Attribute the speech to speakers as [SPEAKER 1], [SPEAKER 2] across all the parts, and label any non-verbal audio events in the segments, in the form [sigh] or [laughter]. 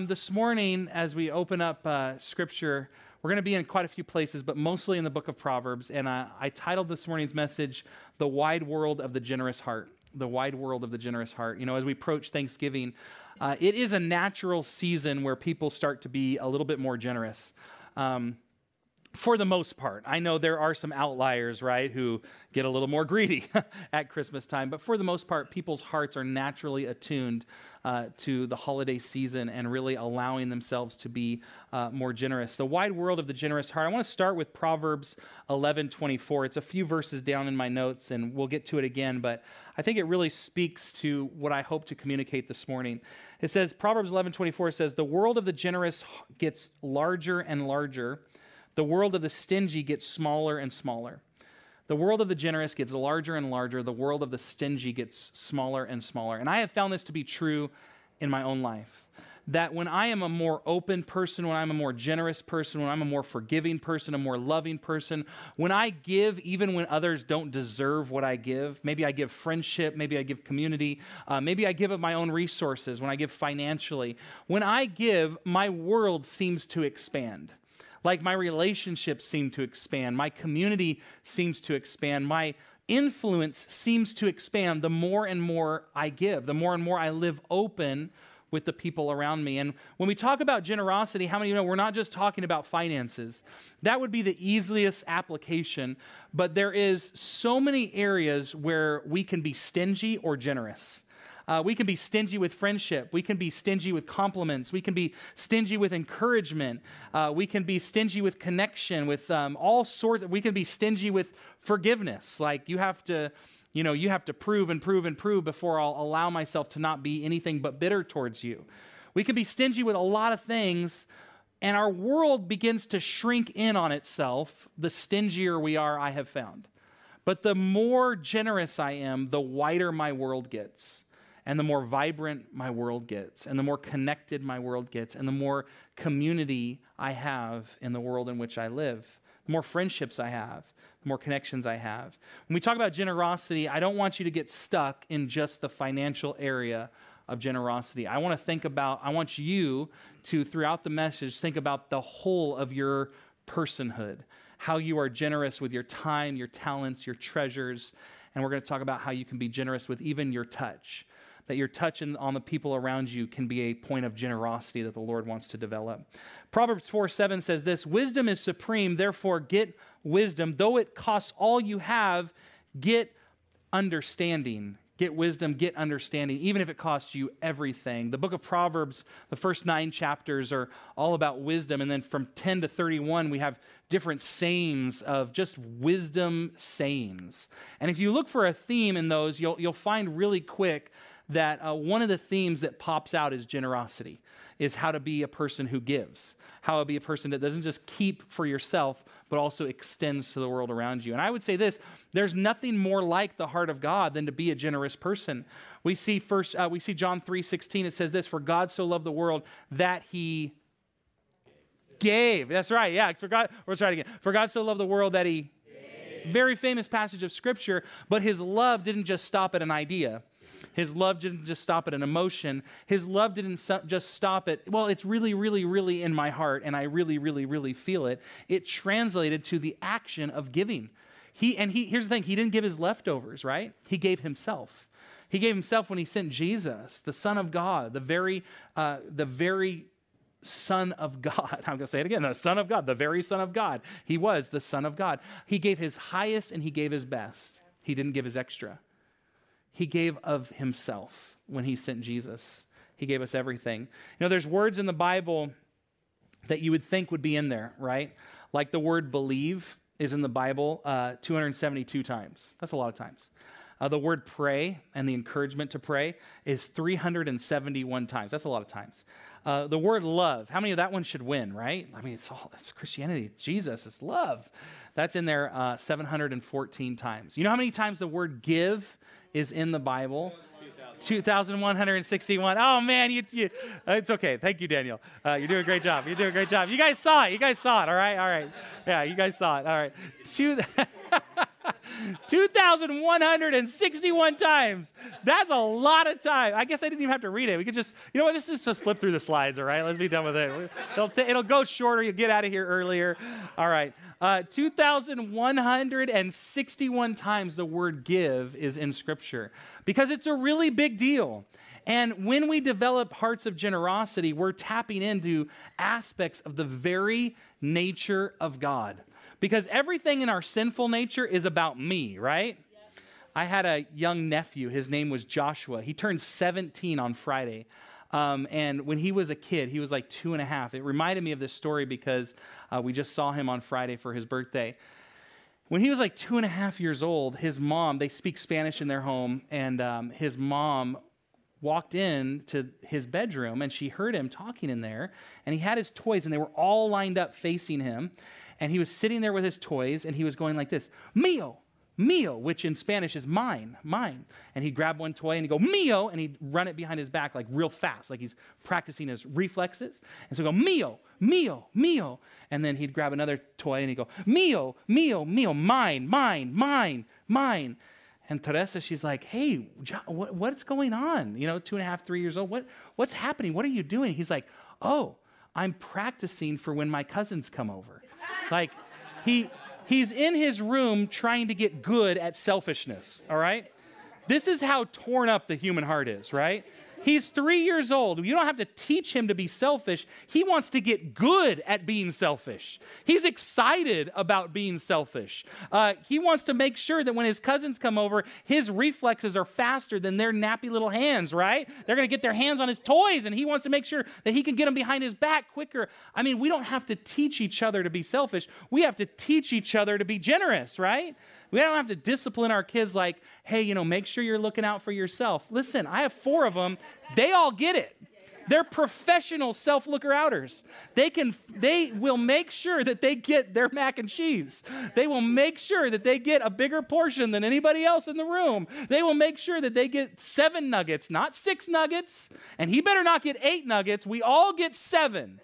[SPEAKER 1] This morning, as we open up uh, scripture, we're going to be in quite a few places, but mostly in the book of Proverbs. And uh, I titled this morning's message, The Wide World of the Generous Heart. The Wide World of the Generous Heart. You know, as we approach Thanksgiving, uh, it is a natural season where people start to be a little bit more generous. Um, for the most part. I know there are some outliers, right, who get a little more greedy [laughs] at Christmas time, but for the most part, people's hearts are naturally attuned uh, to the holiday season and really allowing themselves to be uh, more generous. The wide world of the generous heart. I want to start with Proverbs 11:24. It's a few verses down in my notes, and we'll get to it again, but I think it really speaks to what I hope to communicate this morning. It says Proverbs 11:24 says, "The world of the generous gets larger and larger." The world of the stingy gets smaller and smaller. The world of the generous gets larger and larger. The world of the stingy gets smaller and smaller. And I have found this to be true in my own life. That when I am a more open person, when I'm a more generous person, when I'm a more forgiving person, a more loving person, when I give even when others don't deserve what I give, maybe I give friendship, maybe I give community, uh, maybe I give of my own resources, when I give financially, when I give, my world seems to expand. Like my relationships seem to expand, my community seems to expand, my influence seems to expand the more and more I give, the more and more I live open with the people around me. And when we talk about generosity, how many of you know we're not just talking about finances? That would be the easiest application, but there is so many areas where we can be stingy or generous. Uh, we can be stingy with friendship. We can be stingy with compliments. We can be stingy with encouragement. Uh, we can be stingy with connection, with um, all sorts. Of, we can be stingy with forgiveness. Like you have to, you know, you have to prove and prove and prove before I'll allow myself to not be anything but bitter towards you. We can be stingy with a lot of things, and our world begins to shrink in on itself the stingier we are, I have found. But the more generous I am, the wider my world gets and the more vibrant my world gets, and the more connected my world gets, and the more community I have in the world in which I live, the more friendships I have, the more connections I have. When we talk about generosity, I don't want you to get stuck in just the financial area of generosity. I want to think about, I want you to, throughout the message, think about the whole of your personhood, how you are generous with your time, your talents, your treasures. And we're going to talk about how you can be generous with even your touch that your touch on the people around you can be a point of generosity that the Lord wants to develop. Proverbs 4 7 says this Wisdom is supreme, therefore get wisdom. Though it costs all you have, get understanding. Get wisdom, get understanding, even if it costs you everything. The book of Proverbs, the first nine chapters are all about wisdom. And then from 10 to 31, we have different sayings of just wisdom sayings. And if you look for a theme in those, you'll, you'll find really quick that uh, one of the themes that pops out is generosity, is how to be a person who gives, how to be a person that doesn't just keep for yourself, but also extends to the world around you. And I would say this: there's nothing more like the heart of God than to be a generous person. We see first, uh, we see John three sixteen. It says this: "For God so loved the world that He." Gave. That's right. Yeah. For God, let's try it again. For God so loved the world that He very famous passage of scripture, but his love didn't just stop at an idea. His love didn't just stop at an emotion. His love didn't just stop at, well, it's really, really, really in my heart and I really, really, really feel it. It translated to the action of giving. He, and he, here's the thing, he didn't give his leftovers, right? He gave himself. He gave himself when he sent Jesus, the Son of God, the very, uh, the very Son of God. [laughs] I'm going to say it again the Son of God, the very Son of God. He was the Son of God. He gave his highest and he gave his best. He didn't give his extra. He gave of himself when he sent Jesus. He gave us everything. You know, there's words in the Bible that you would think would be in there, right? Like the word believe is in the Bible uh, 272 times. That's a lot of times. Uh, the word pray and the encouragement to pray is 371 times. That's a lot of times. Uh, the word love, how many of that one should win, right? I mean, it's all it's Christianity, it's Jesus, it's love. That's in there uh, 714 times. You know how many times the word give is in the Bible? 2,161. Oh man, you, you, it's okay. Thank you, Daniel. Uh, you're doing a great job. You're doing a great job. You guys saw it. You guys saw it. All right. All right. Yeah, you guys saw it. All right. Two, [laughs] 2,161 times. That's a lot of time. I guess I didn't even have to read it. We could just, you know what, just, just flip through the slides, all right? Let's be done with it. It'll, t- it'll go shorter. You'll get out of here earlier. All right. Uh, 2,161 times the word give is in Scripture because it's a really big deal. And when we develop hearts of generosity, we're tapping into aspects of the very nature of God. Because everything in our sinful nature is about me, right? I had a young nephew. His name was Joshua. He turned 17 on Friday. Um, and when he was a kid, he was like two and a half. It reminded me of this story because uh, we just saw him on Friday for his birthday. When he was like two and a half years old, his mom, they speak Spanish in their home, and um, his mom walked in to his bedroom and she heard him talking in there and he had his toys and they were all lined up facing him and he was sitting there with his toys and he was going like this mio mio which in spanish is mine mine and he'd grab one toy and he'd go mio and he'd run it behind his back like real fast like he's practicing his reflexes and so he'd go mio mio mio and then he'd grab another toy and he'd go mio mio mio mine mine mine mine and Teresa, she's like, hey, what, what's going on? You know, two and a half, three years old. What, what's happening? What are you doing? He's like, oh, I'm practicing for when my cousins come over. Like, he, he's in his room trying to get good at selfishness, all right? This is how torn up the human heart is, right? He's three years old. You don't have to teach him to be selfish. He wants to get good at being selfish. He's excited about being selfish. Uh, he wants to make sure that when his cousins come over, his reflexes are faster than their nappy little hands, right? They're going to get their hands on his toys, and he wants to make sure that he can get them behind his back quicker. I mean, we don't have to teach each other to be selfish. We have to teach each other to be generous, right? We don't have to discipline our kids like, hey, you know, make sure you're looking out for yourself. Listen, I have four of them. They all get it. They're professional self-looker outers. They can they will make sure that they get their mac and cheese. They will make sure that they get a bigger portion than anybody else in the room. They will make sure that they get 7 nuggets, not 6 nuggets, and he better not get 8 nuggets. We all get 7.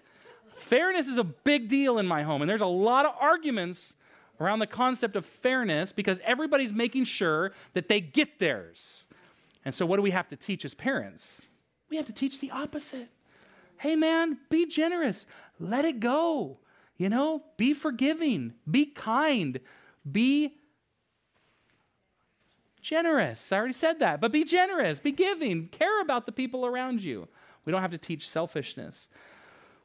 [SPEAKER 1] Fairness is a big deal in my home and there's a lot of arguments around the concept of fairness because everybody's making sure that they get theirs. And so, what do we have to teach as parents? We have to teach the opposite. Hey, man, be generous. Let it go. You know, be forgiving, be kind, be generous. I already said that, but be generous, be giving, care about the people around you. We don't have to teach selfishness.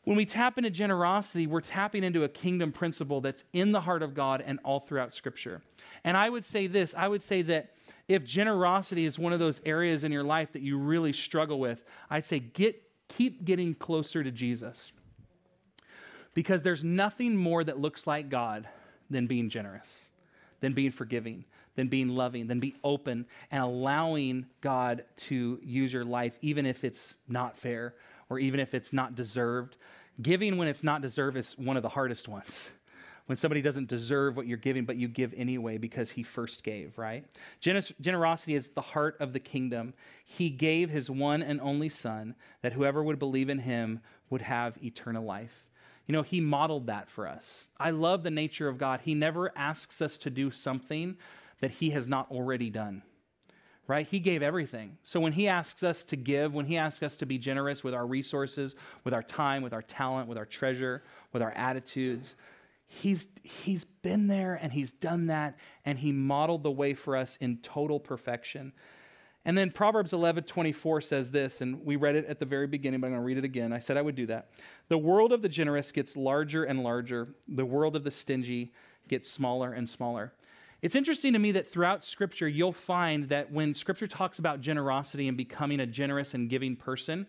[SPEAKER 1] When we tap into generosity, we're tapping into a kingdom principle that's in the heart of God and all throughout Scripture. And I would say this I would say that if generosity is one of those areas in your life that you really struggle with, I'd say get, keep getting closer to Jesus. Because there's nothing more that looks like God than being generous, than being forgiving, than being loving, than be open and allowing God to use your life, even if it's not fair or even if it's not deserved. Giving when it's not deserved is one of the hardest ones. When somebody doesn't deserve what you're giving, but you give anyway because he first gave, right? Gener- generosity is the heart of the kingdom. He gave his one and only son that whoever would believe in him would have eternal life. You know, he modeled that for us. I love the nature of God. He never asks us to do something that he has not already done right? He gave everything. So when he asks us to give, when he asks us to be generous with our resources, with our time, with our talent, with our treasure, with our attitudes, he's he's been there and he's done that and he modeled the way for us in total perfection. And then Proverbs 11, 24 says this, and we read it at the very beginning, but I'm going to read it again. I said I would do that. The world of the generous gets larger and larger, the world of the stingy gets smaller and smaller. It's interesting to me that throughout Scripture, you'll find that when Scripture talks about generosity and becoming a generous and giving person,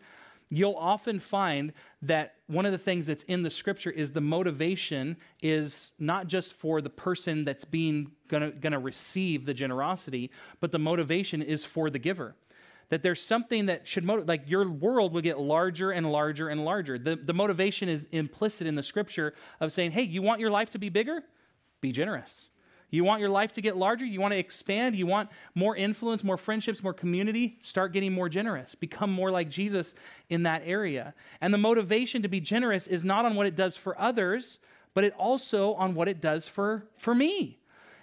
[SPEAKER 1] you'll often find that one of the things that's in the Scripture is the motivation is not just for the person that's being gonna, gonna receive the generosity, but the motivation is for the giver that there's something that should motivate, like your world will get larger and larger and larger. The, the motivation is implicit in the scripture of saying, hey, you want your life to be bigger? Be generous. You want your life to get larger? You want to expand? You want more influence, more friendships, more community? Start getting more generous. Become more like Jesus in that area. And the motivation to be generous is not on what it does for others, but it also on what it does for, for me.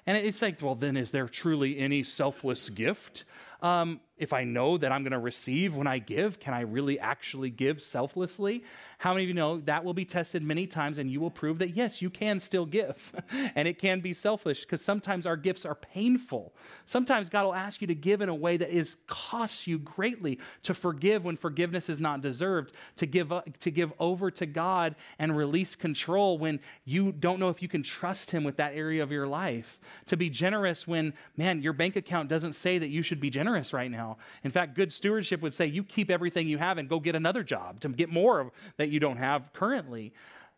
[SPEAKER 1] And it's like, well, then is there truly any selfless gift? Um, if I know that I'm going to receive when I give, can I really actually give selflessly? How many of you know that will be tested many times and you will prove that yes, you can still give [laughs] and it can be selfish because sometimes our gifts are painful. Sometimes God will ask you to give in a way that is costs you greatly to forgive when forgiveness is not deserved, to give to give over to God and release control when you don't know if you can trust him with that area of your life. To be generous when man, your bank account doesn't say that you should be generous right now now. In fact, good stewardship would say you keep everything you have and go get another job to get more of, that you don't have currently.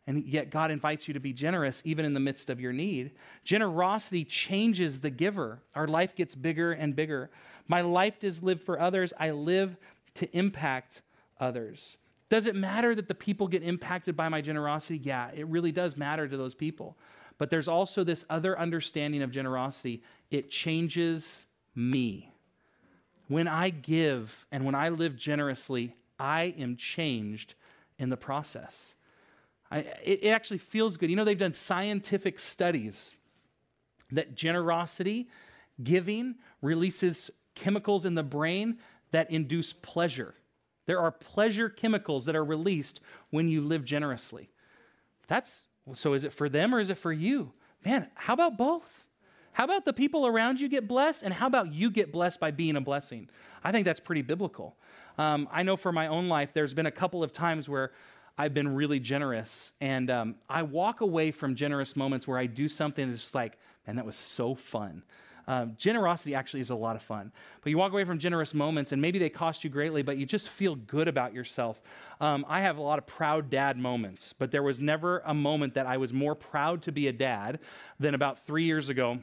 [SPEAKER 1] And yet, God invites you to be generous even in the midst of your need. Generosity changes the giver. Our life gets bigger and bigger. My life does live for others, I live to impact others. Does it matter that the people get impacted by my generosity? Yeah, it really does matter to those people. But there's also this other understanding of generosity it changes me. When I give and when I live generously, I am changed in the process. I, it, it actually feels good. You know, they've done scientific studies that generosity, giving, releases chemicals in the brain that induce pleasure. There are pleasure chemicals that are released when you live generously. That's so is it for them or is it for you? Man, how about both? How about the people around you get blessed? And how about you get blessed by being a blessing? I think that's pretty biblical. Um, I know for my own life, there's been a couple of times where I've been really generous. And um, I walk away from generous moments where I do something that's just like, man, that was so fun. Um, generosity actually is a lot of fun. But you walk away from generous moments, and maybe they cost you greatly, but you just feel good about yourself. Um, I have a lot of proud dad moments, but there was never a moment that I was more proud to be a dad than about three years ago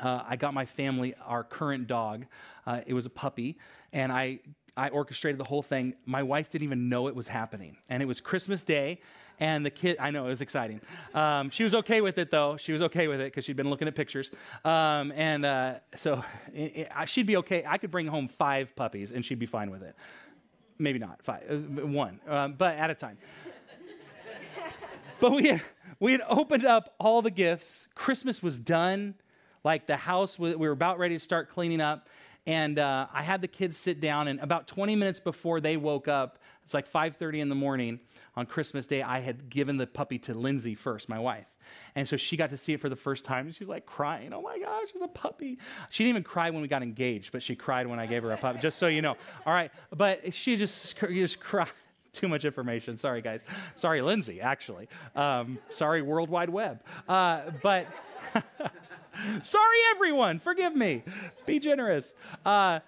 [SPEAKER 1] uh, I got my family our current dog. Uh, it was a puppy, and I I orchestrated the whole thing. My wife didn't even know it was happening, and it was Christmas Day, and the kid. I know it was exciting. Um, she was okay with it though. She was okay with it because she'd been looking at pictures, um, and uh, so it, it, she'd be okay. I could bring home five puppies, and she'd be fine with it. Maybe not five, uh, one, um, but at a time. [laughs] but we had, we had opened up all the gifts. Christmas was done like the house, we were about ready to start cleaning up. And uh, I had the kids sit down, and about 20 minutes before they woke up, it's like 5:30 in the morning on Christmas Day. I had given the puppy to Lindsay first, my wife, and so she got to see it for the first time. And she's like crying, "Oh my gosh, it's a puppy!" She didn't even cry when we got engaged, but she cried when I gave her a puppy. Just so you know. All right, but she just just cried [laughs] too much information. Sorry, guys. Sorry, Lindsay, actually. Um, sorry, World Wide Web. Uh, but [laughs] Sorry, everyone. Forgive me. Be generous. Uh,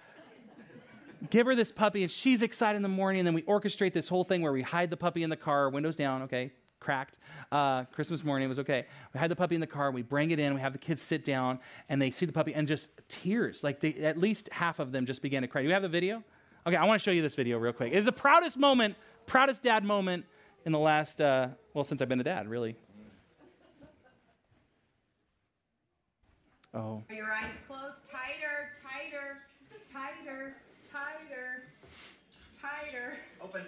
[SPEAKER 1] give her this puppy, and she's excited in the morning. And then we orchestrate this whole thing where we hide the puppy in the car, windows down, okay, cracked. Uh, Christmas morning, it was okay. We hide the puppy in the car, we bring it in, we have the kids sit down, and they see the puppy, and just tears. Like they, at least half of them just began to cry. Do we have the video? Okay, I want to show you this video real quick. It's the proudest moment, proudest dad moment in the last, uh, well, since I've been a dad, really.
[SPEAKER 2] Oh. Are your eyes closed? Tighter, tighter, tighter, tighter, tighter.
[SPEAKER 1] Open.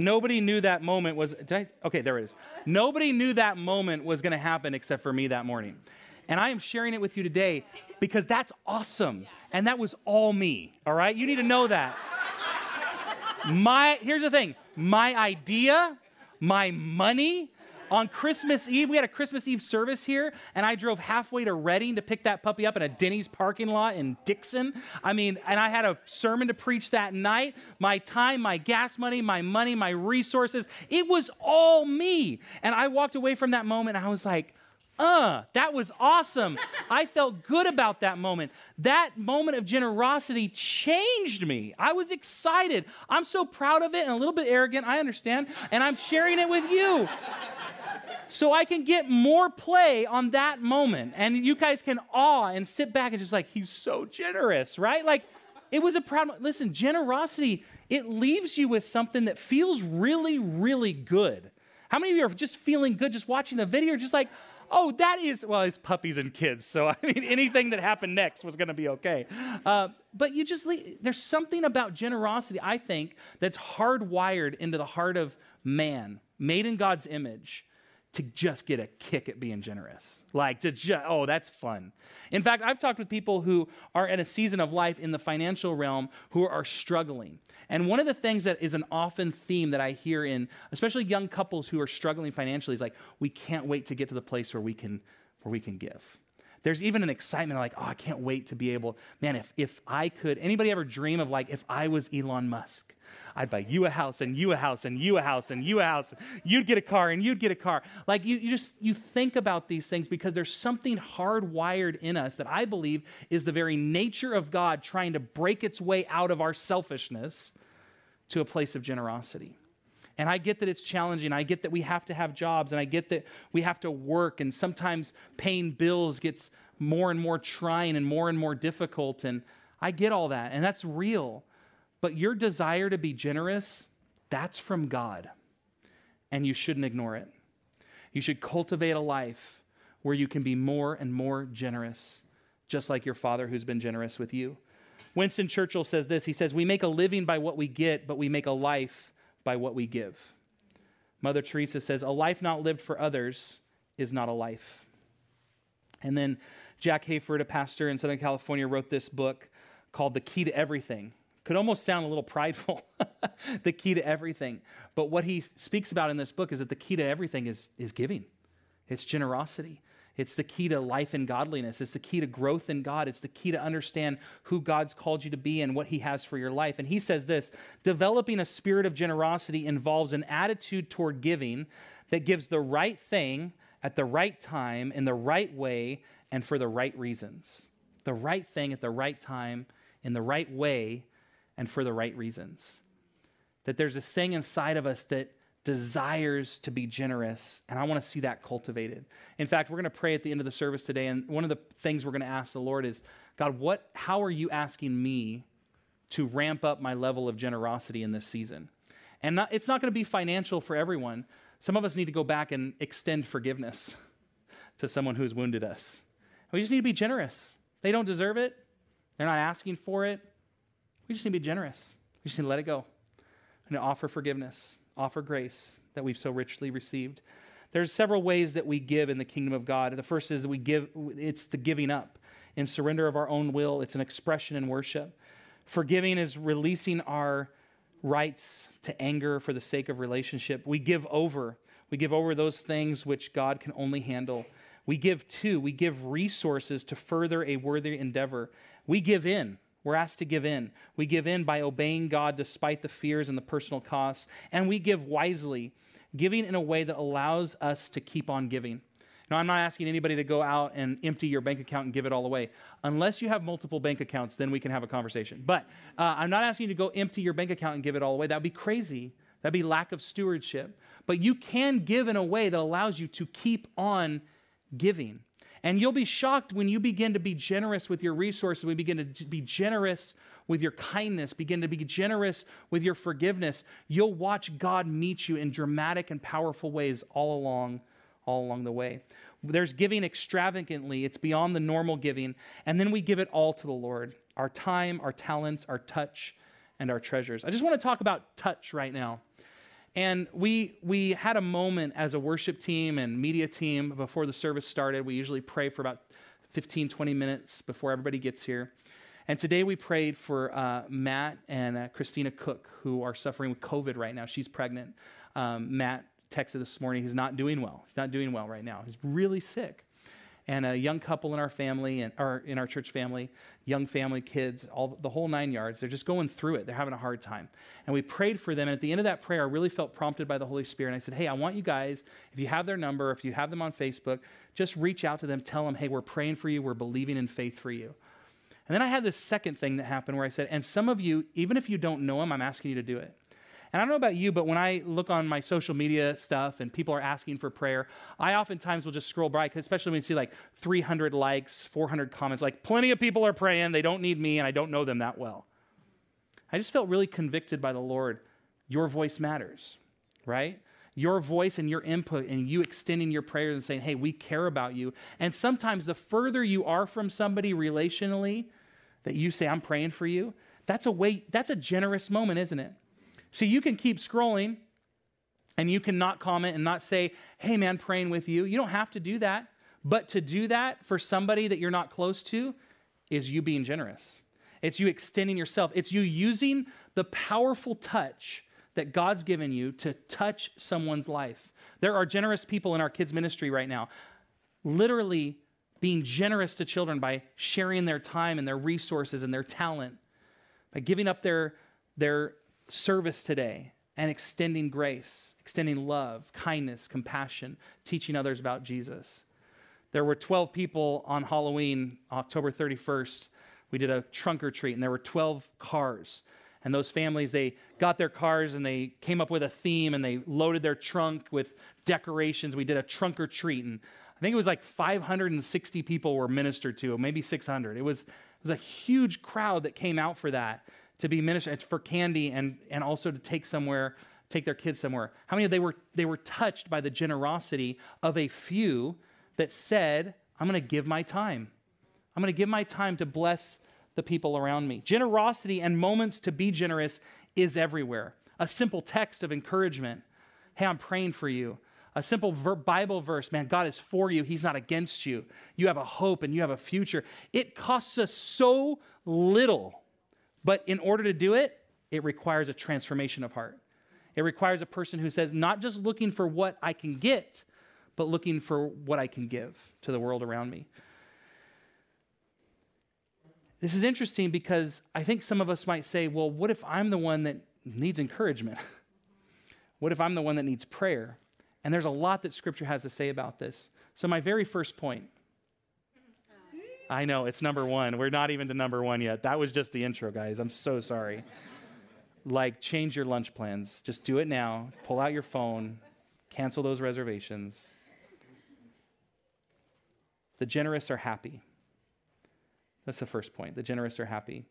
[SPEAKER 1] Nobody knew that moment was, I, okay, there it is. Nobody knew that moment was going to happen except for me that morning. And I am sharing it with you today because that's awesome. And that was all me, all right? You need to know that. My, here's the thing my idea, my money, on Christmas Eve, we had a Christmas Eve service here, and I drove halfway to Redding to pick that puppy up in a Denny's parking lot in Dixon. I mean, and I had a sermon to preach that night. My time, my gas money, my money, my resources, it was all me. And I walked away from that moment, and I was like, uh, that was awesome. [laughs] I felt good about that moment. That moment of generosity changed me. I was excited. I'm so proud of it and a little bit arrogant, I understand, and I'm sharing it with you. So I can get more play on that moment. And you guys can awe and sit back and just like, he's so generous, right? Like, it was a proud listen generosity it leaves you with something that feels really really good how many of you are just feeling good just watching the video just like oh, that is, well, it's puppies and kids. So, [laughs] I mean, anything that happened next was going to be okay. Uh, but you just, leave, there's something about generosity, I think, that's hardwired into the heart of man, made in God's image to just get a kick at being generous. Like to just, oh, that's fun. In fact, I've talked with people who are in a season of life in the financial realm who are struggling. And one of the things that is an often theme that I hear in, especially young couples who are struggling financially, is like, we can't wait to get to the place where we can, where we can give. There's even an excitement like, oh, I can't wait to be able, man, if, if I could, anybody ever dream of like, if I was Elon Musk? I'd buy you a house and you a house and you a house and you a house. You'd get a car and you'd get a car. Like you, you just you think about these things because there's something hardwired in us that I believe is the very nature of God trying to break its way out of our selfishness to a place of generosity. And I get that it's challenging. I get that we have to have jobs and I get that we have to work and sometimes paying bills gets more and more trying and more and more difficult and I get all that and that's real. But your desire to be generous, that's from God. And you shouldn't ignore it. You should cultivate a life where you can be more and more generous, just like your father who's been generous with you. Winston Churchill says this He says, We make a living by what we get, but we make a life by what we give. Mother Teresa says, A life not lived for others is not a life. And then Jack Hayford, a pastor in Southern California, wrote this book called The Key to Everything could almost sound a little prideful, [laughs] the key to everything. But what he speaks about in this book is that the key to everything is, is giving, it's generosity. It's the key to life and godliness. It's the key to growth in God. It's the key to understand who God's called you to be and what He has for your life. And he says this developing a spirit of generosity involves an attitude toward giving that gives the right thing at the right time, in the right way, and for the right reasons. The right thing at the right time, in the right way, and for the right reasons. That there's this thing inside of us that desires to be generous, and I want to see that cultivated. In fact, we're going to pray at the end of the service today, and one of the things we're going to ask the Lord is, God, what how are you asking me to ramp up my level of generosity in this season? And not, it's not going to be financial for everyone. Some of us need to go back and extend forgiveness [laughs] to someone who's wounded us. We just need to be generous. They don't deserve it. They're not asking for it. We just need to be generous. We just need to let it go and offer forgiveness, offer grace that we've so richly received. There's several ways that we give in the kingdom of God. The first is that we give, it's the giving up and surrender of our own will, it's an expression in worship. Forgiving is releasing our rights to anger for the sake of relationship. We give over. We give over those things which God can only handle. We give to, we give resources to further a worthy endeavor. We give in. We're asked to give in. We give in by obeying God despite the fears and the personal costs, and we give wisely, giving in a way that allows us to keep on giving. Now, I'm not asking anybody to go out and empty your bank account and give it all away. Unless you have multiple bank accounts, then we can have a conversation. But uh, I'm not asking you to go empty your bank account and give it all away. That would be crazy. That'd be lack of stewardship. But you can give in a way that allows you to keep on giving. And you'll be shocked when you begin to be generous with your resources, we begin to be generous with your kindness, begin to be generous with your forgiveness. You'll watch God meet you in dramatic and powerful ways all along all along the way. There's giving extravagantly, it's beyond the normal giving, and then we give it all to the Lord. Our time, our talents, our touch, and our treasures. I just want to talk about touch right now. And we, we had a moment as a worship team and media team before the service started. We usually pray for about 15, 20 minutes before everybody gets here. And today we prayed for uh, Matt and uh, Christina Cook, who are suffering with COVID right now. She's pregnant. Um, Matt texted this morning. He's not doing well. He's not doing well right now. He's really sick. And a young couple in our family, and, or in our church family, young family, kids, all the whole nine yards, they're just going through it. They're having a hard time. And we prayed for them. And at the end of that prayer, I really felt prompted by the Holy Spirit. And I said, Hey, I want you guys, if you have their number, if you have them on Facebook, just reach out to them, tell them, Hey, we're praying for you, we're believing in faith for you. And then I had this second thing that happened where I said, And some of you, even if you don't know them, I'm asking you to do it. And I don't know about you, but when I look on my social media stuff and people are asking for prayer, I oftentimes will just scroll by, especially when you see like 300 likes, 400 comments, like plenty of people are praying, they don't need me, and I don't know them that well. I just felt really convicted by the Lord. Your voice matters, right? Your voice and your input, and you extending your prayers and saying, hey, we care about you. And sometimes the further you are from somebody relationally, that you say, I'm praying for you, that's a way, that's a generous moment, isn't it? So you can keep scrolling and you can not comment and not say, hey man, praying with you. You don't have to do that. But to do that for somebody that you're not close to is you being generous. It's you extending yourself. It's you using the powerful touch that God's given you to touch someone's life. There are generous people in our kids' ministry right now, literally being generous to children by sharing their time and their resources and their talent, by giving up their, their service today and extending grace, extending love, kindness, compassion, teaching others about Jesus. There were 12 people on Halloween, October 31st. We did a trunk or treat, and there were 12 cars. And those families, they got their cars and they came up with a theme and they loaded their trunk with decorations. We did a trunk or treat, and I think it was like 560 people were ministered to, maybe 600. It was, it was a huge crowd that came out for that to be ministered for candy and, and also to take somewhere, take their kids somewhere. How many of they were they were touched by the generosity of a few that said, I'm gonna give my time. I'm gonna give my time to bless the people around me. Generosity and moments to be generous is everywhere. A simple text of encouragement. Hey, I'm praying for you. A simple Bible verse, man, God is for you. He's not against you. You have a hope and you have a future. It costs us so little but in order to do it, it requires a transformation of heart. It requires a person who says, not just looking for what I can get, but looking for what I can give to the world around me. This is interesting because I think some of us might say, well, what if I'm the one that needs encouragement? [laughs] what if I'm the one that needs prayer? And there's a lot that scripture has to say about this. So, my very first point I know, it's number one. We're not even to number one yet. That was just the intro, guys. I'm so sorry. like, change your lunch plans. Just do it now. Pull out your phone, cancel those reservations. The generous are happy. That's the first point. The generous are happy.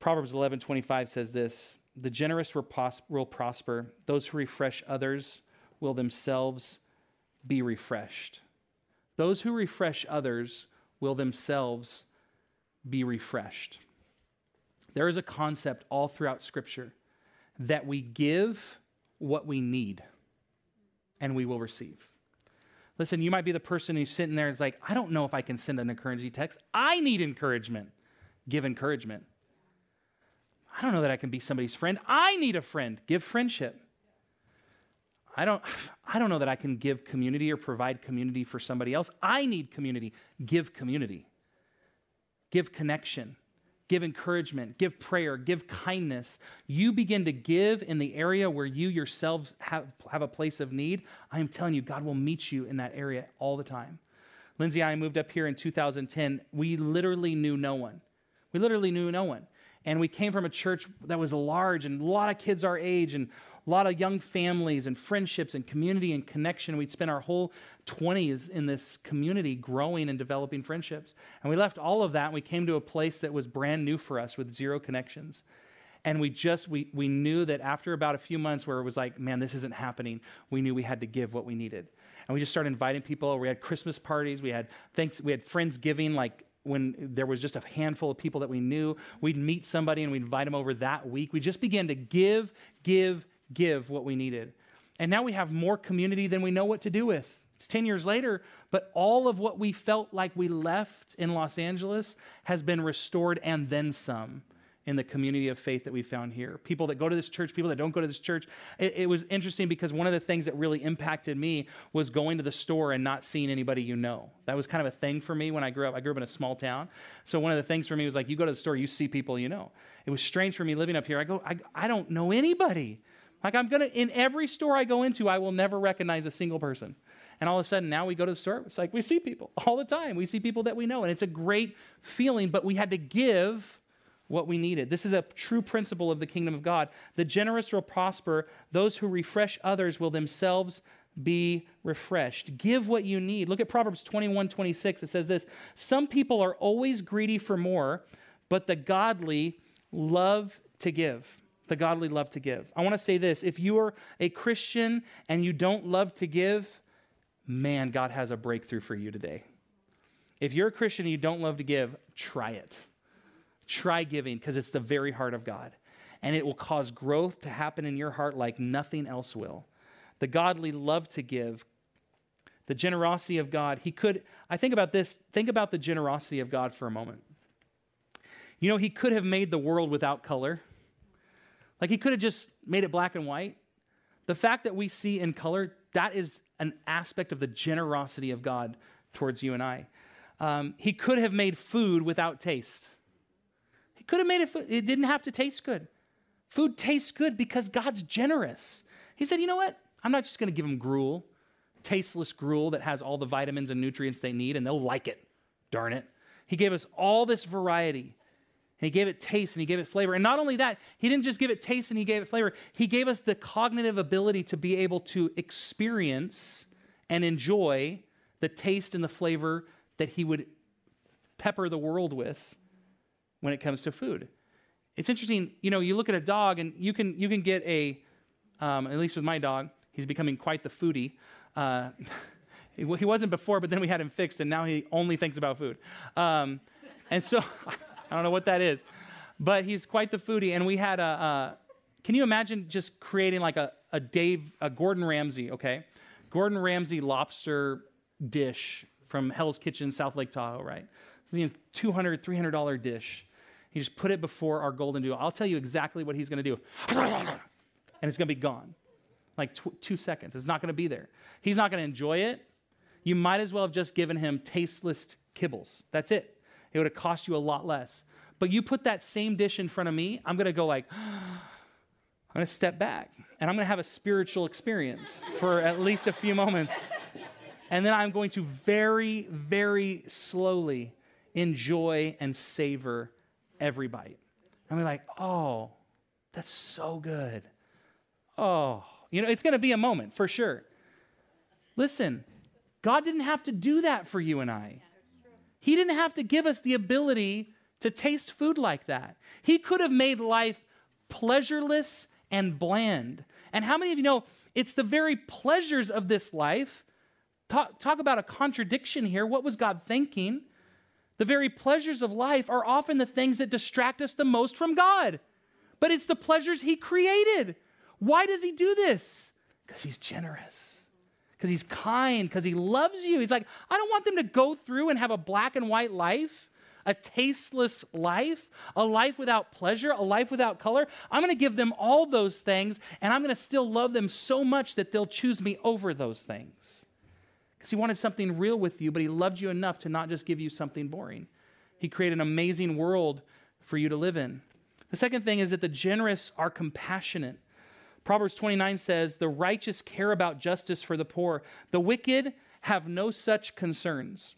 [SPEAKER 1] Proverbs 11:25 says this, "The generous will, pos- will prosper. Those who refresh others will themselves be refreshed." Those who refresh others will themselves be refreshed. There is a concept all throughout Scripture that we give what we need and we will receive. Listen, you might be the person who's sitting there and is like, I don't know if I can send an encouraging text. I need encouragement. Give encouragement. I don't know that I can be somebody's friend. I need a friend. Give friendship. I don't, [sighs] I don't know that I can give community or provide community for somebody else. I need community. Give community. Give connection. Give encouragement. Give prayer. Give kindness. You begin to give in the area where you yourselves have, have a place of need. I am telling you, God will meet you in that area all the time. Lindsay and I moved up here in 2010. We literally knew no one. We literally knew no one. And we came from a church that was large and a lot of kids our age and a lot of young families and friendships and community and connection. We'd spent our whole 20s in this community growing and developing friendships. And we left all of that and we came to a place that was brand new for us with zero connections. And we just, we, we knew that after about a few months where it was like, man, this isn't happening, we knew we had to give what we needed. And we just started inviting people. We had Christmas parties. We had thanks, we had Friendsgiving like when there was just a handful of people that we knew. We'd meet somebody and we'd invite them over that week. We just began to give, give, give what we needed. And now we have more community than we know what to do with. It's 10 years later, but all of what we felt like we left in Los Angeles has been restored and then some in the community of faith that we found here. People that go to this church, people that don't go to this church. It, it, was interesting because one of the things that really impacted me was going to the store and not seeing anybody you know. That was kind of a thing for me when I grew up. I grew up in a small town. So one of the things for me was like, you go to the store, you see people you know. It was strange for me living up here. I go, I, I don't know anybody. Like I'm gonna, in every store I go into, I will never recognize a single person. And all of a sudden, now we go to the store, it's like we see people [laughs] all the time. We see people that we know, and it's a great feeling, but we had to give what we needed. This is a true principle of the kingdom of God. The generous will prosper, those who refresh others will themselves be refreshed. Give what you need. Look at Proverbs 21 26. It says this Some people are always greedy for more, but the godly love to give. The godly love to give. I want to say this if you are a Christian and you don't love to give, man, God has a breakthrough for you today. If you're a Christian and you don't love to give, try it. Try giving because it's the very heart of God. And it will cause growth to happen in your heart like nothing else will. The godly love to give. The generosity of God. He could, I think about this, think about the generosity of God for a moment. You know, He could have made the world without color. Like He could have just made it black and white. The fact that we see in color, that is an aspect of the generosity of God towards you and I. Um, he could have made food without taste. Could have made it, it didn't have to taste good. Food tastes good because God's generous. He said, you know what? I'm not just going to give them gruel, tasteless gruel that has all the vitamins and nutrients they need, and they'll like it. Darn it. He gave us all this variety. And he gave it taste and he gave it flavor. And not only that, he didn't just give it taste and he gave it flavor, he gave us the cognitive ability to be able to experience and enjoy the taste and the flavor that he would pepper the world with when it comes to food. It's interesting, you know, you look at a dog and you can you can get a, um, at least with my dog, he's becoming quite the foodie. Uh, [laughs] he wasn't before, but then we had him fixed, and now he only thinks about food. Um, and so [laughs] I don't know what that is, but he's quite the foodie. And we had a, can you imagine just creating like a, a Dave, a Gordon Ramsay, okay? Gordon Ramsay lobster dish from Hell's Kitchen, South Lake Tahoe, right? It's a $200, $300 dish. He just put it before our golden dew. I'll tell you exactly what he's going to do. And it's going to be gone. Like tw- two seconds. It's not going to be there. He's not going to enjoy it. You might as well have just given him tasteless kibbles. That's it. It would have cost you a lot less. But you put that same dish in front of me, I'm going to go like, [gasps] I'm going to step back and I'm going to have a spiritual experience for at least a few moments. And then I'm going to very, very slowly enjoy and savor every bite. I'm like, oh, that's so good. Oh, you know, it's going to be a moment for sure. Listen, God didn't have to do that for you and I. He didn't have to give us the ability to taste food like that. He could have made life pleasureless and bland. And how many of you know it's the very pleasures of this life? Talk, talk about a contradiction here. What was God thinking? The very pleasures of life are often the things that distract us the most from God. But it's the pleasures He created. Why does He do this? Because He's generous because he's kind, because he loves you. He's like, I don't want them to go through and have a black and white life, a tasteless life, a life without pleasure, a life without color. I'm going to give them all those things, and I'm going to still love them so much that they'll choose me over those things. Because he wanted something real with you, but he loved you enough to not just give you something boring. He created an amazing world for you to live in. The second thing is that the generous are compassionate. Proverbs 29 says, The righteous care about justice for the poor, the wicked have no such concerns.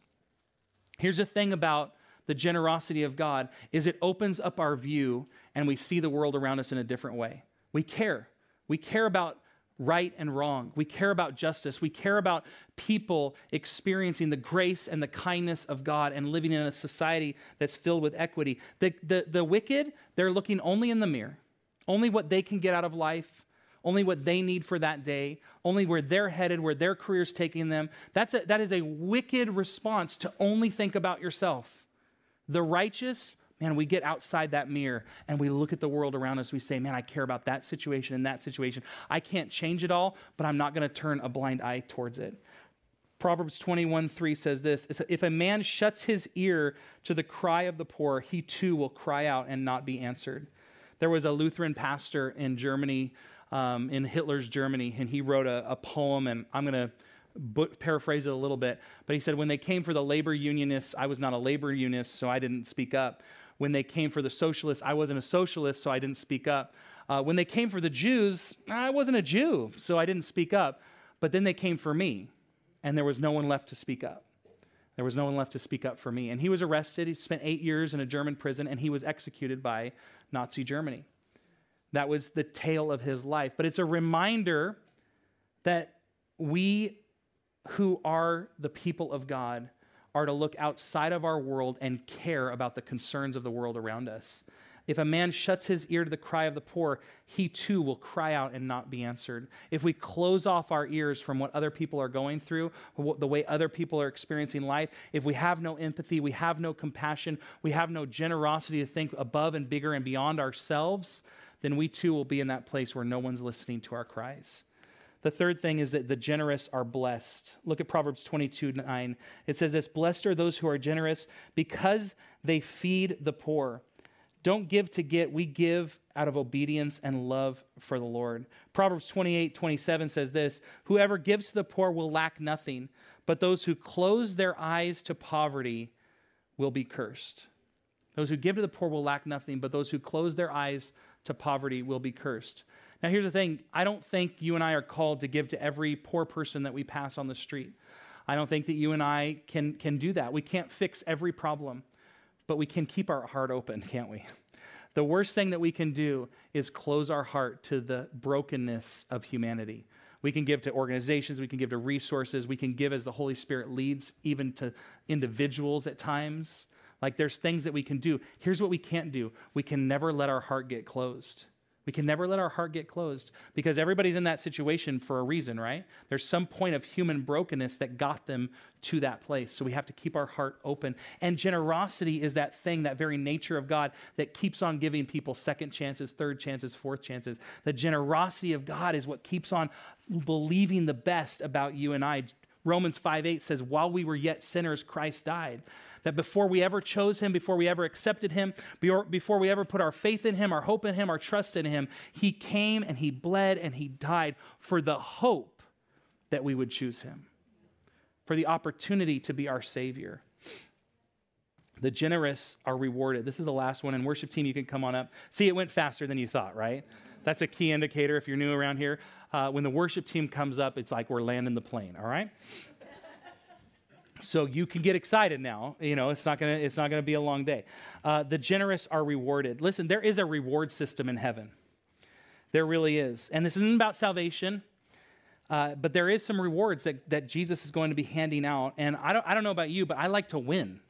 [SPEAKER 1] Here's the thing about the generosity of God is it opens up our view and we see the world around us in a different way. We care. We care about right and wrong. We care about justice. We care about people experiencing the grace and the kindness of God and living in a society that's filled with equity. The, the, the wicked, they're looking only in the mirror, only what they can get out of life, only what they need for that day, only where they're headed, where their career's taking them. That's a, that is a wicked response to only think about yourself. The righteous, man, we get outside that mirror and we look at the world around us. We say, man, I care about that situation and that situation. I can't change it all, but I'm not going to turn a blind eye towards it. Proverbs 21 3 says this If a man shuts his ear to the cry of the poor, he too will cry out and not be answered. There was a Lutheran pastor in Germany, um, in Hitler's Germany, and he wrote a, a poem, and I'm going to paraphrase it a little bit, but he said, When they came for the labor unionists, I was not a labor unionist, so I didn't speak up. When they came for the socialists, I wasn't a socialist, so I didn't speak up. Uh, when they came for the Jews, I wasn't a Jew, so I didn't speak up. But then they came for me, and there was no one left to speak up. There was no one left to speak up for me. And he was arrested. He spent eight years in a German prison, and he was executed by Nazi Germany. That was the tale of his life. But it's a reminder that we who are the people of God are to look outside of our world and care about the concerns of the world around us. If a man shuts his ear to the cry of the poor, he too will cry out and not be answered. If we close off our ears from what other people are going through, the way other people are experiencing life, if we have no empathy, we have no compassion, we have no generosity to think above and bigger and beyond ourselves, then we too will be in that place where no one's listening to our cries. The third thing is that the generous are blessed. Look at Proverbs 22 9. It says this Blessed are those who are generous because they feed the poor. Don't give to get, we give out of obedience and love for the Lord. Proverbs 28 27 says this Whoever gives to the poor will lack nothing, but those who close their eyes to poverty will be cursed. Those who give to the poor will lack nothing, but those who close their eyes to poverty will be cursed. Now, here's the thing I don't think you and I are called to give to every poor person that we pass on the street. I don't think that you and I can, can do that. We can't fix every problem but we can keep our heart open, [laughs] can't we? The worst thing that we can do is close our heart to the brokenness of humanity. We can give to organizations, we can give to resources, we can give as the Holy Spirit leads, even to individuals at times. Like there's things that we can do. Here's what we can't do we can never let our heart get closed. We can never let our heart get closed because everybody's in that situation for a reason, right? There's some point of human brokenness that got them to that place. So we have to keep our heart open. And generosity is that thing, that very nature of God that keeps on giving people second chances, third chances, fourth chances. The generosity of God is what keeps on believing the best about you and I. Romans 5 8 says, While we were yet sinners, Christ died. That before we ever chose him, before we ever accepted him, before we ever put our faith in him, our hope in him, our trust in him, he came and he bled and he died for the hope that we would choose him, for the opportunity to be our Savior. The generous are rewarded. This is the last one. And worship team, you can come on up. See, it went faster than you thought, right? That's a key indicator if you're new around here. Uh, when the worship team comes up, it's like we're landing the plane, all right? So you can get excited now you know it's not gonna it's not gonna be a long day. Uh, the generous are rewarded. Listen there is a reward system in heaven. There really is. And this isn't about salvation uh, but there is some rewards that, that jesus is going to be handing out. And I don't, I don't know about you but i like to win.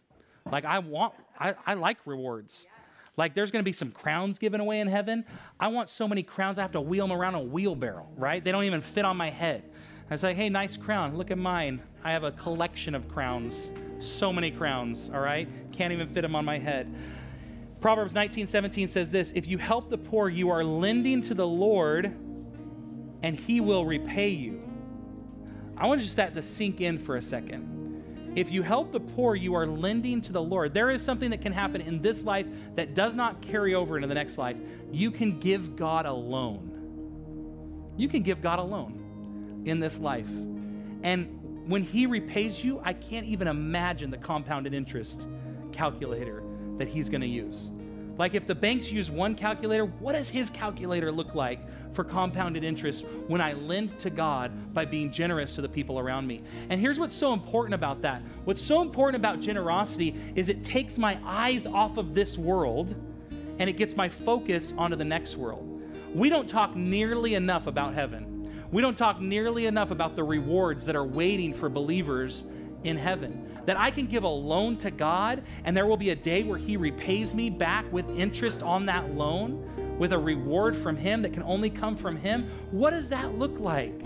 [SPEAKER 1] Like i want i, I like rewards. Like there's going to be some crowns given away in heaven. I want so many crowns i have to wheel them around a wheelbarrow right? They don't even fit on my head I say, hey, nice crown. Look at mine. I have a collection of crowns. So many crowns, all right? Can't even fit them on my head. Proverbs 19, 17 says this If you help the poor, you are lending to the Lord, and he will repay you. I want just that to sink in for a second. If you help the poor, you are lending to the Lord. There is something that can happen in this life that does not carry over into the next life. You can give God a loan. You can give God a loan in this life. And when He repays you, I can't even imagine the compounded interest calculator that He's going to use. Like if the banks use one calculator, what does his calculator look like for compounded interest when I lend to God by being generous to the people around me? And here's what's so important about that. What's so important about generosity is it takes my eyes off of this world and it gets my focus onto the next world. We don't talk nearly enough about heaven. We don't talk nearly enough about the rewards that are waiting for believers in heaven. That I can give a loan to God and there will be a day where He repays me back with interest on that loan, with a reward from Him that can only come from Him. What does that look like?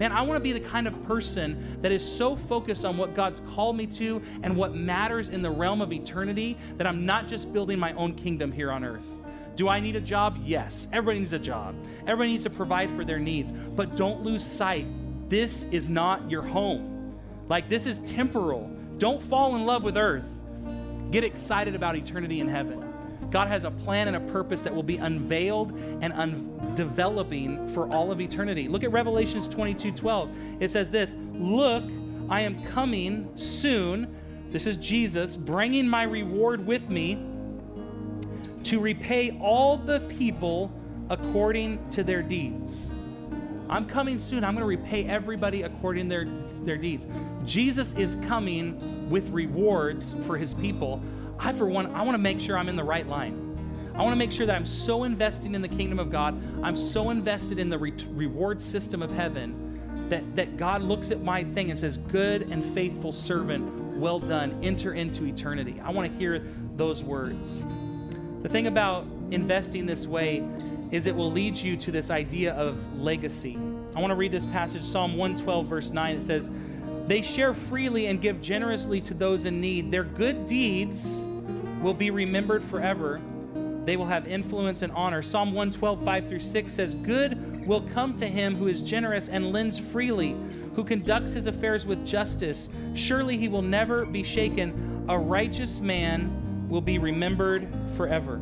[SPEAKER 1] Man, I want to be the kind of person that is so focused on what God's called me to and what matters in the realm of eternity that I'm not just building my own kingdom here on earth. Do I need a job? Yes. Everybody needs a job. Everybody needs to provide for their needs. But don't lose sight. This is not your home. Like this is temporal. Don't fall in love with earth. Get excited about eternity in heaven. God has a plan and a purpose that will be unveiled and un- developing for all of eternity. Look at Revelations 22 12. It says this Look, I am coming soon. This is Jesus bringing my reward with me to repay all the people according to their deeds. I'm coming soon. I'm going to repay everybody according to their, their deeds. Jesus is coming with rewards for his people. I, for one, I want to make sure I'm in the right line. I want to make sure that I'm so investing in the kingdom of God, I'm so invested in the re- reward system of heaven that, that God looks at my thing and says, Good and faithful servant, well done, enter into eternity. I want to hear those words. The thing about investing this way is it will lead you to this idea of legacy. I want to read this passage, Psalm 112, verse 9. It says, They share freely and give generously to those in need. Their good deeds will be remembered forever. They will have influence and honor. Psalm 112, 5 through 6 says, Good will come to him who is generous and lends freely, who conducts his affairs with justice. Surely he will never be shaken. A righteous man will be remembered forever.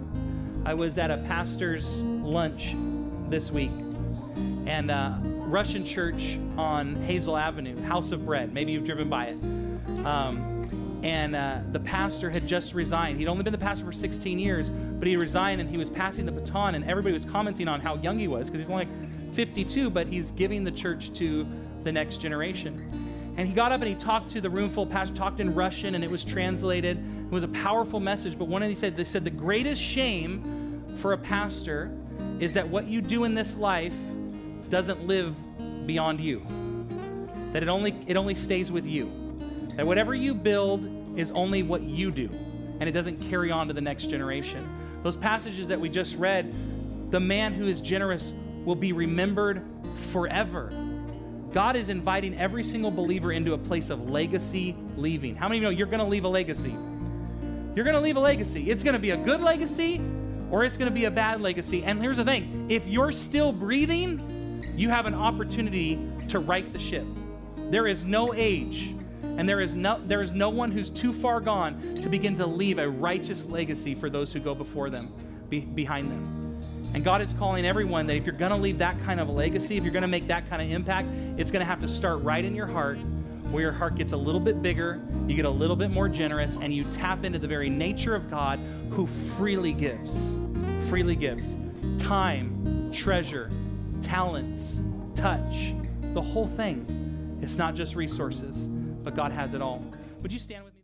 [SPEAKER 1] I was at a pastor's lunch this week, and uh, Russian church on Hazel Avenue, House of Bread. Maybe you've driven by it. Um, and uh, the pastor had just resigned. He'd only been the pastor for 16 years, but he resigned and he was passing the baton, and everybody was commenting on how young he was because he's only like 52, but he's giving the church to the next generation. And he got up and he talked to the room full of pastors, talked in Russian, and it was translated. It was a powerful message. But one of these said, they said, the greatest shame for a pastor is that what you do in this life doesn't live beyond you. That it only it only stays with you. That whatever you build is only what you do, and it doesn't carry on to the next generation. Those passages that we just read, the man who is generous will be remembered forever. God is inviting every single believer into a place of legacy leaving. How many know you're going to leave a legacy? You're going to leave a legacy. It's going to be a good legacy or it's going to be a bad legacy. And here's the thing if you're still breathing, you have an opportunity to right the ship. There is no age and there is no there is no one who's too far gone to begin to leave a righteous legacy for those who go before them be, behind them and god is calling everyone that if you're going to leave that kind of a legacy if you're going to make that kind of impact it's going to have to start right in your heart where your heart gets a little bit bigger you get a little bit more generous and you tap into the very nature of god who freely gives freely gives time treasure talents touch the whole thing it's not just resources but God has it all. Would you stand with me?